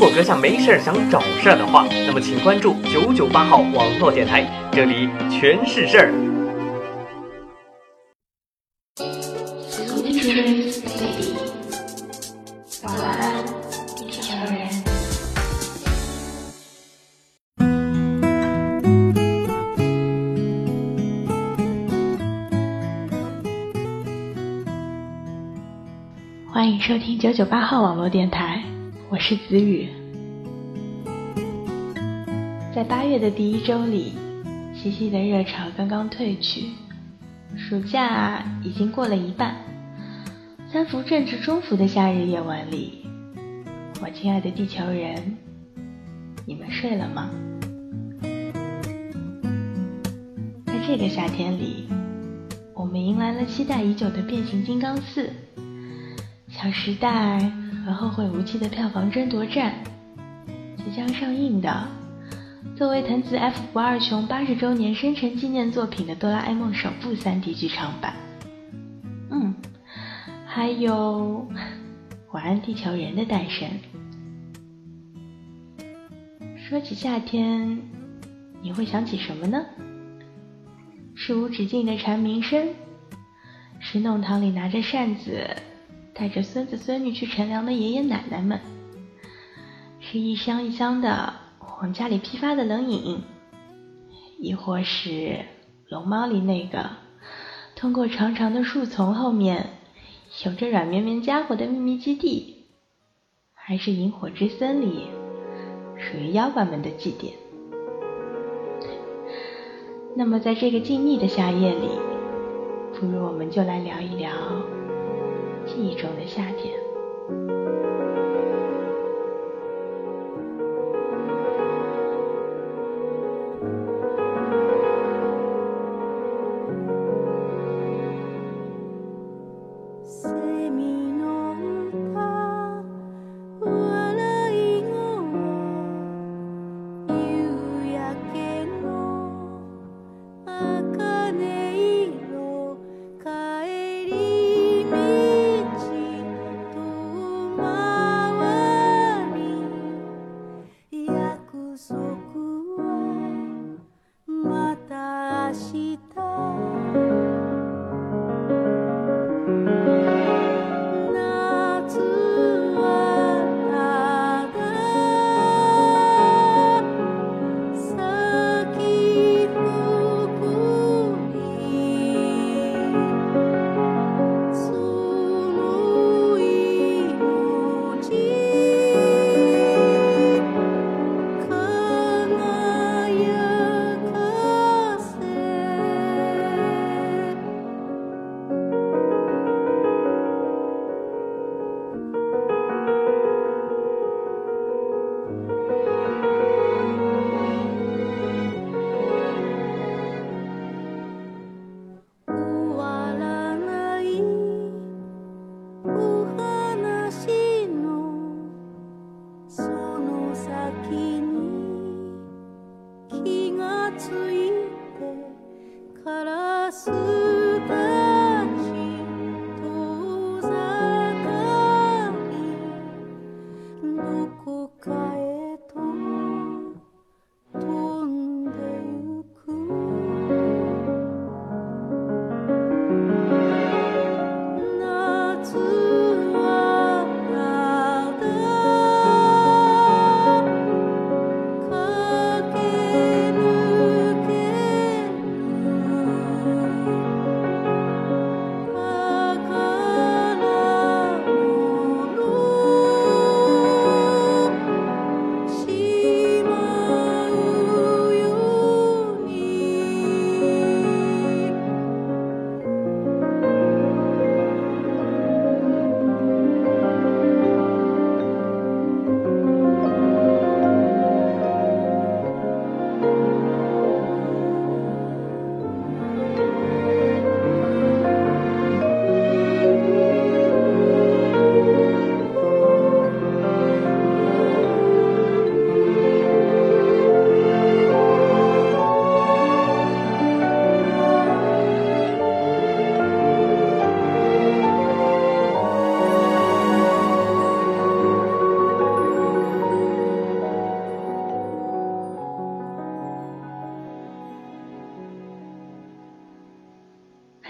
如果阁下没事儿想找事儿的话，那么请关注九九八号网络电台，这里全是事儿。晚安，地球人。欢迎收听九九八号网络电台，我是子雨。在八月的第一周里，习习的热潮刚刚褪去，暑假已经过了一半。三伏正值中伏的夏日夜晚里，我亲爱的地球人，你们睡了吗？在这个夏天里，我们迎来了期待已久的《变形金刚四》。《小时代》和《后会无期》的票房争夺战，即将上映的作为藤子 F 不二雄八十周年生辰纪念作品的《哆啦 A 梦》首部 3D 剧场版，嗯，还有《晚安地球人》的诞生。说起夏天，你会想起什么呢？是无止境的蝉鸣声，是弄堂里拿着扇子。带着孙子孙女去乘凉的爷爷奶奶们，是一箱一箱的往家里批发的冷饮，亦或是龙猫里那个通过长长的树丛后面有着软绵绵家伙的秘密基地，还是萤火之森里属于妖怪们的祭典？那么，在这个静谧的夏夜里，不如我们就来聊一聊。记忆中的夏天。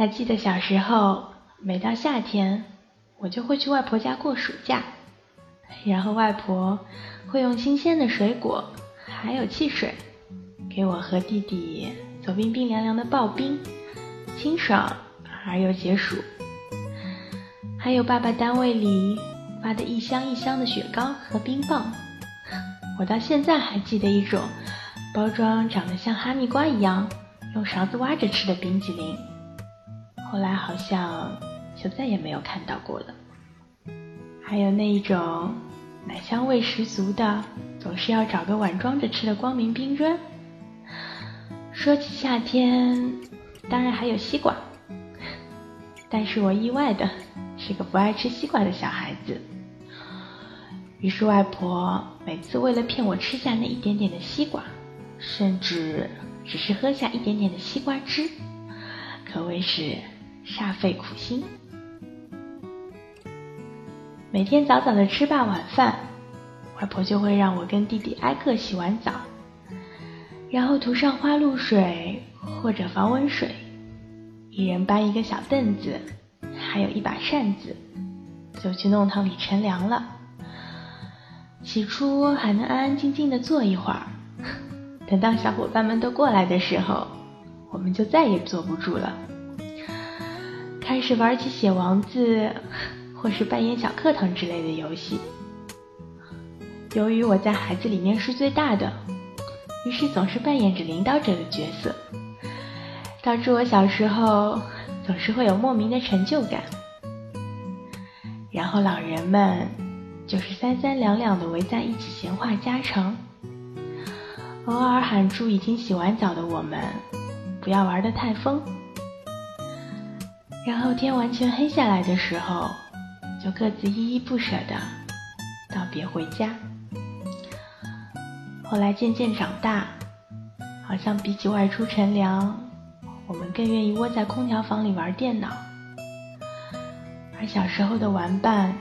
还记得小时候，每到夏天，我就会去外婆家过暑假，然后外婆会用新鲜的水果还有汽水，给我和弟弟做冰冰凉凉的刨冰，清爽而又解暑。还有爸爸单位里发的一箱一箱的雪糕和冰棒，我到现在还记得一种包装长得像哈密瓜一样，用勺子挖着吃的冰激凌。后来好像就再也没有看到过了。还有那一种奶香味十足的，总是要找个碗装着吃的光明冰砖。说起夏天，当然还有西瓜，但是我意外的是个不爱吃西瓜的小孩子。于是外婆每次为了骗我吃下那一点点的西瓜，甚至只是喝下一点点的西瓜汁，可谓是。煞费苦心，每天早早的吃罢晚饭，外婆就会让我跟弟弟挨个洗完澡，然后涂上花露水或者防蚊水，一人搬一个小凳子，还有一把扇子，就去弄堂里乘凉了。起初还能安安静静的坐一会儿，等到小伙伴们都过来的时候，我们就再也坐不住了。开始玩起写王字，或是扮演小课堂之类的游戏。由于我在孩子里面是最大的，于是总是扮演着领导者的角色，导致我小时候总是会有莫名的成就感。然后老人们就是三三两两的围在一起闲话家常，偶尔喊住已经洗完澡的我们，不要玩的太疯。然后天完全黑下来的时候，就各自依依不舍的道别回家。后来渐渐长大，好像比起外出乘凉，我们更愿意窝在空调房里玩电脑。而小时候的玩伴，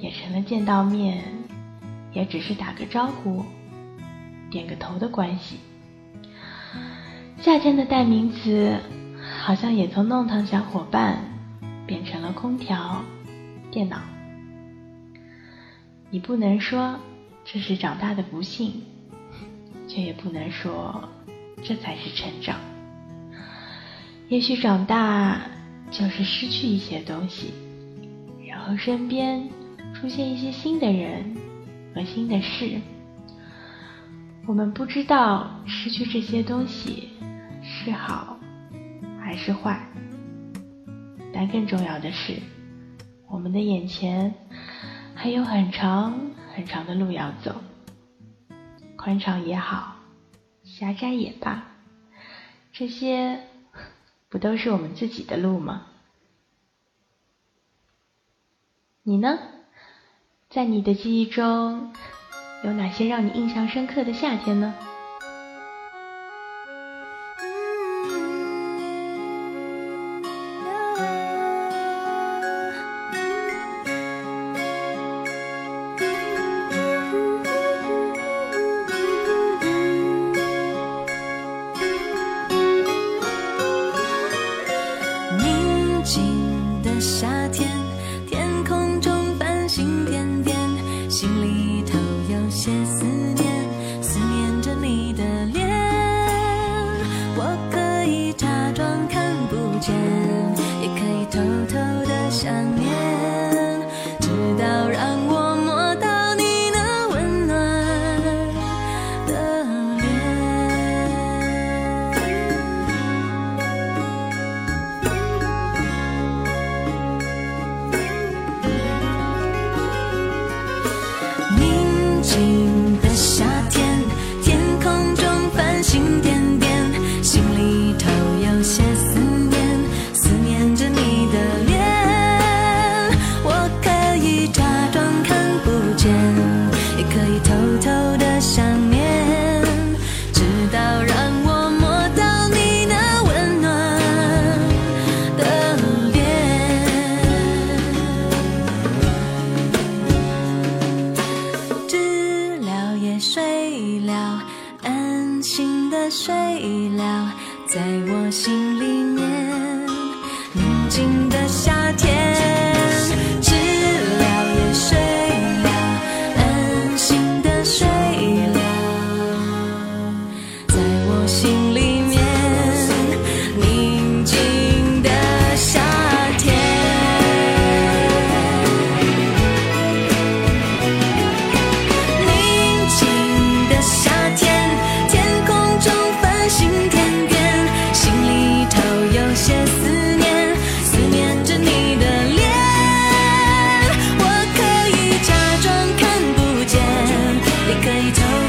也成了见到面，也只是打个招呼、点个头的关系。夏天的代名词。好像也从弄堂小伙伴变成了空调、电脑。你不能说这是长大的不幸，却也不能说这才是成长。也许长大就是失去一些东西，然后身边出现一些新的人和新的事。我们不知道失去这些东西是好。还是坏，但更重要的是，我们的眼前还有很长很长的路要走。宽敞也好，狭窄也罢，这些不都是我们自己的路吗？你呢？在你的记忆中，有哪些让你印象深刻的夏天呢？清的水了，在我心里面，宁静的夏天。tell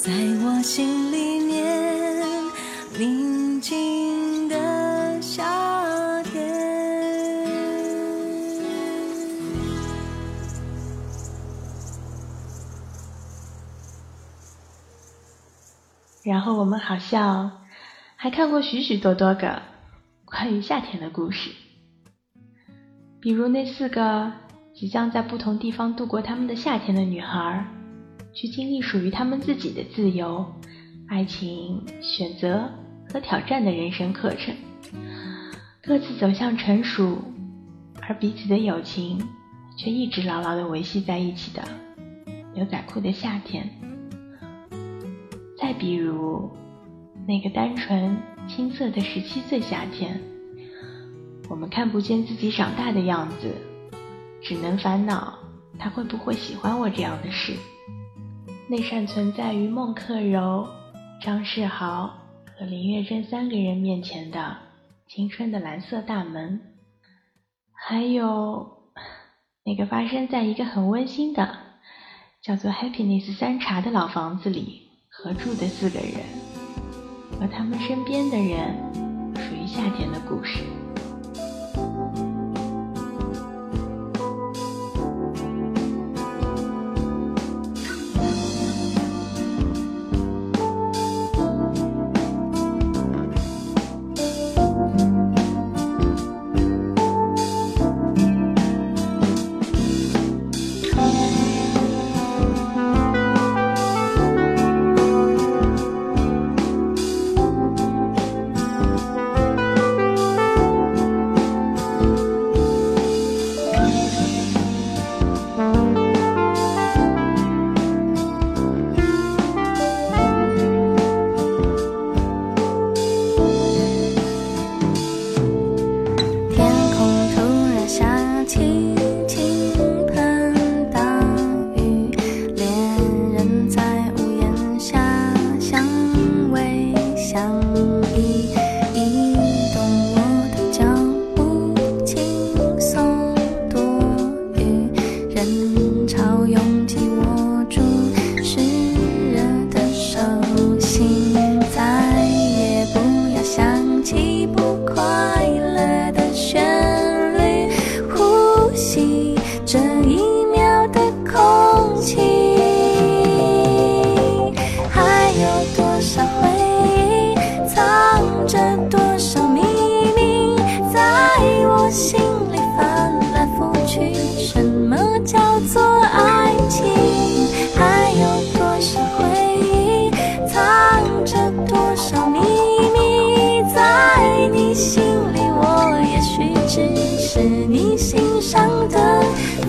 在我心里面，宁静的夏天然后我们好像还看过许许多多个关于夏天的故事，比如那四个即将在不同地方度过他们的夏天的女孩，去经历属于他们自己的自由、爱情、选择和挑战的人生课程，各自走向成熟，而彼此的友情却一直牢牢地维系在一起的牛仔裤的夏天。再比如，那个单纯青涩的十七岁夏天，我们看不见自己长大的样子，只能烦恼他会不会喜欢我这样的事。那扇存在于孟克柔、张世豪和林月珍三个人面前的青春的蓝色大门，还有那个发生在一个很温馨的叫做 Happiness 三茶的老房子里。合住的四个人，和他们身边的人，属于夏天的故事。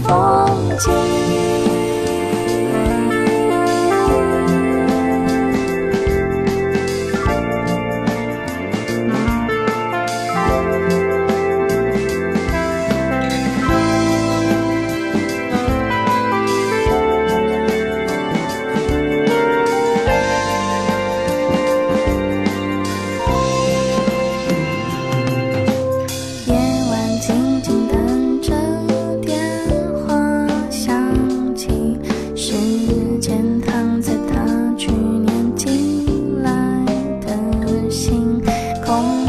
风景 không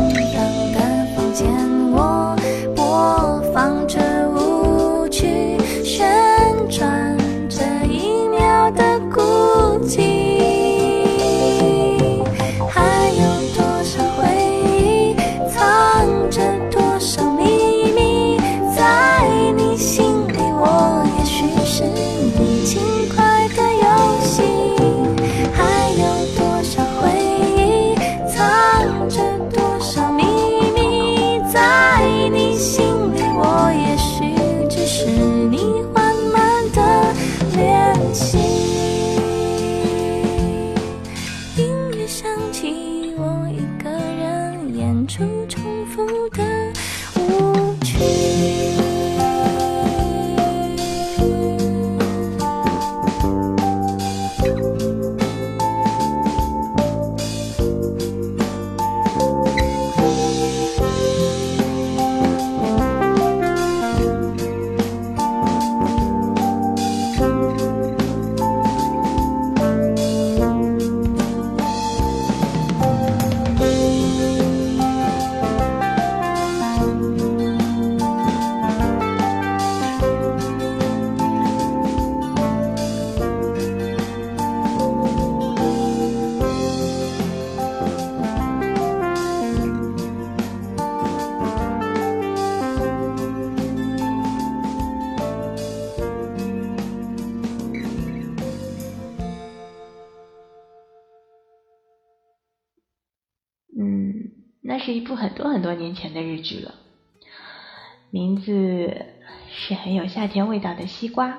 出重复的是一部很多很多年前的日剧了，名字是很有夏天味道的西瓜。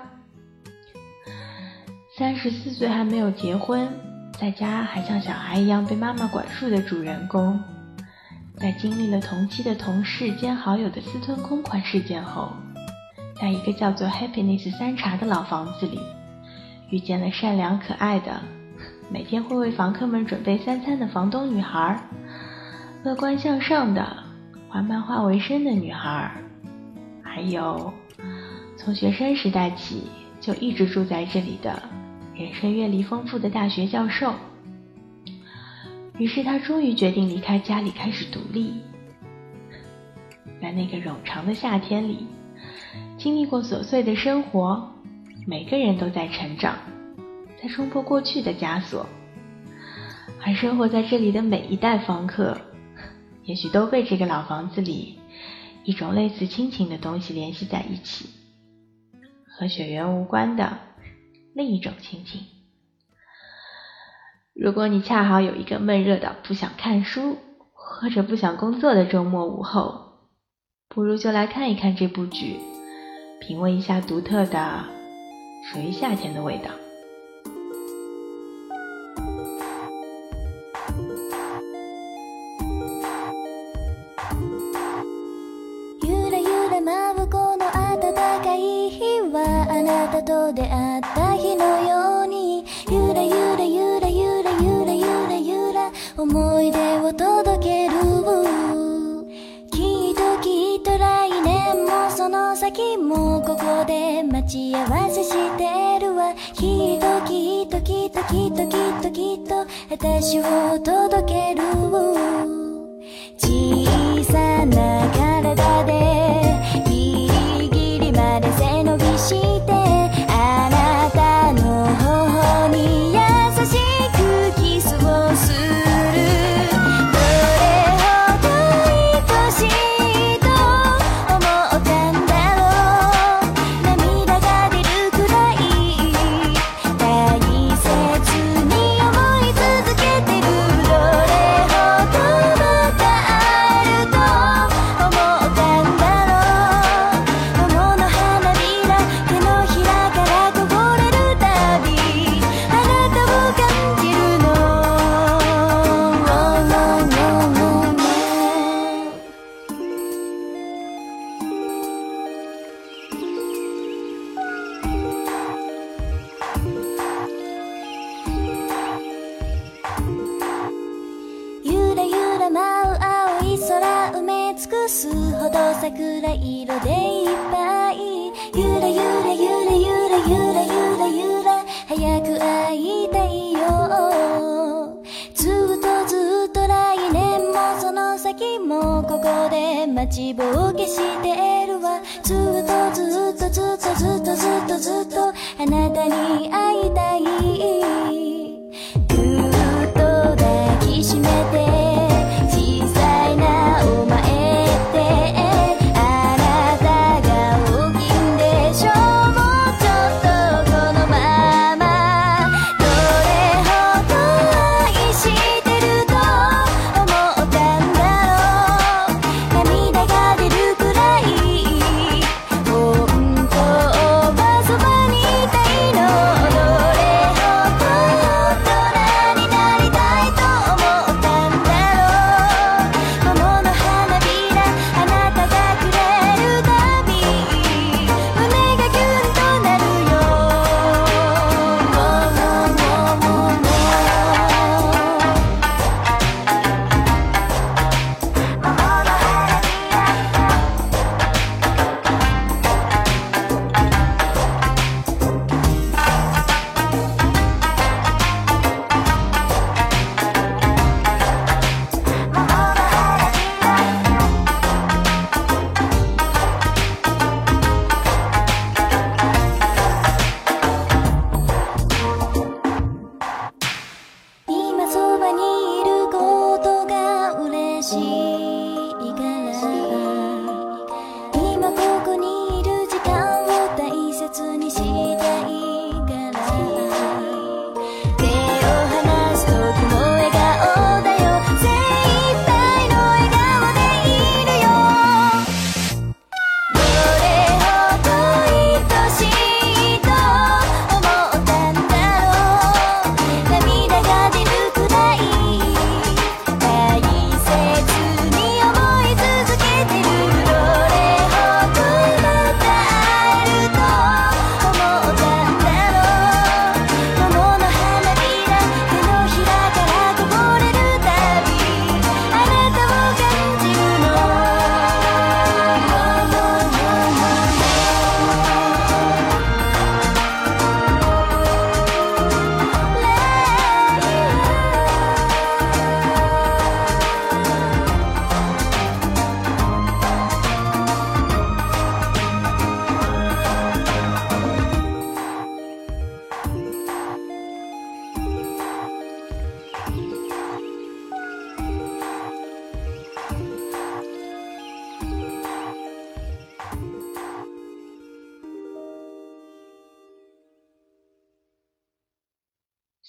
三十四岁还没有结婚，在家还像小孩一样被妈妈管束的主人公，在经历了同期的同事兼好友的私吞公款事件后，在一个叫做 Happiness 三茶的老房子里，遇见了善良可爱的、每天会为房客们准备三餐的房东女孩，乐观向上的、画漫画为生的女孩，还有从学生时代起就一直住在这里的。人生阅历丰富的大学教授，于是他终于决定离开家里，开始独立。在那个冗长的夏天里，经历过琐碎的生活，每个人都在成长，在冲破过去的枷锁。而生活在这里的每一代房客，也许都被这个老房子里一种类似亲情的东西联系在一起，和血缘无关的。另一种亲情。如果你恰好有一个闷热的不想看书或者不想工作的周末午后，不如就来看一看这部剧，品味一下独特的属于夏天的味道。と出会った日のようにゆらゆらゆらゆらゆらゆらゆら思い出を届ける。きっときっと来年もその先もここで待ち合わせしてるわ。きっときっときっときっときっときっと私を届ける。小さな体でギリギリまで桜色でいっぱいゆらゆらゆらゆらゆらゆらゆら早く会いたいよずっとずっと来年もその先もここで待ちぼうけしてるわずっとずっとずっとずっとずっとずっとあなたに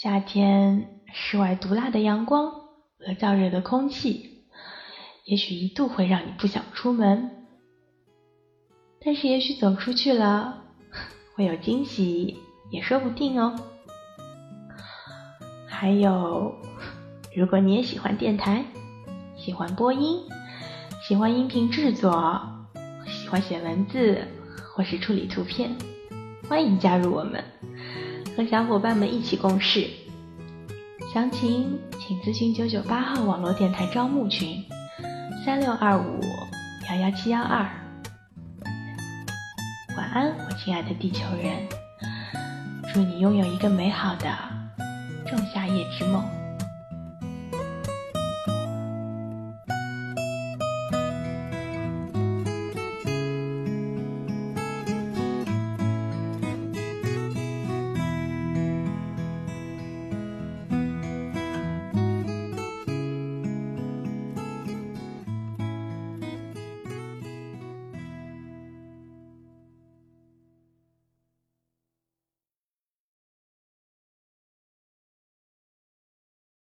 夏天，室外毒辣的阳光和燥热的空气，也许一度会让你不想出门。但是，也许走出去了，会有惊喜，也说不定哦。还有，如果你也喜欢电台，喜欢播音，喜欢音频制作，喜欢写文字，或是处理图片，欢迎加入我们，和小伙伴们一起共事。详情请咨询九九八号网络电台招募群：三六二五幺幺七幺二。晚安，我亲爱的地球人，祝你拥有一个美好的仲夏夜之梦。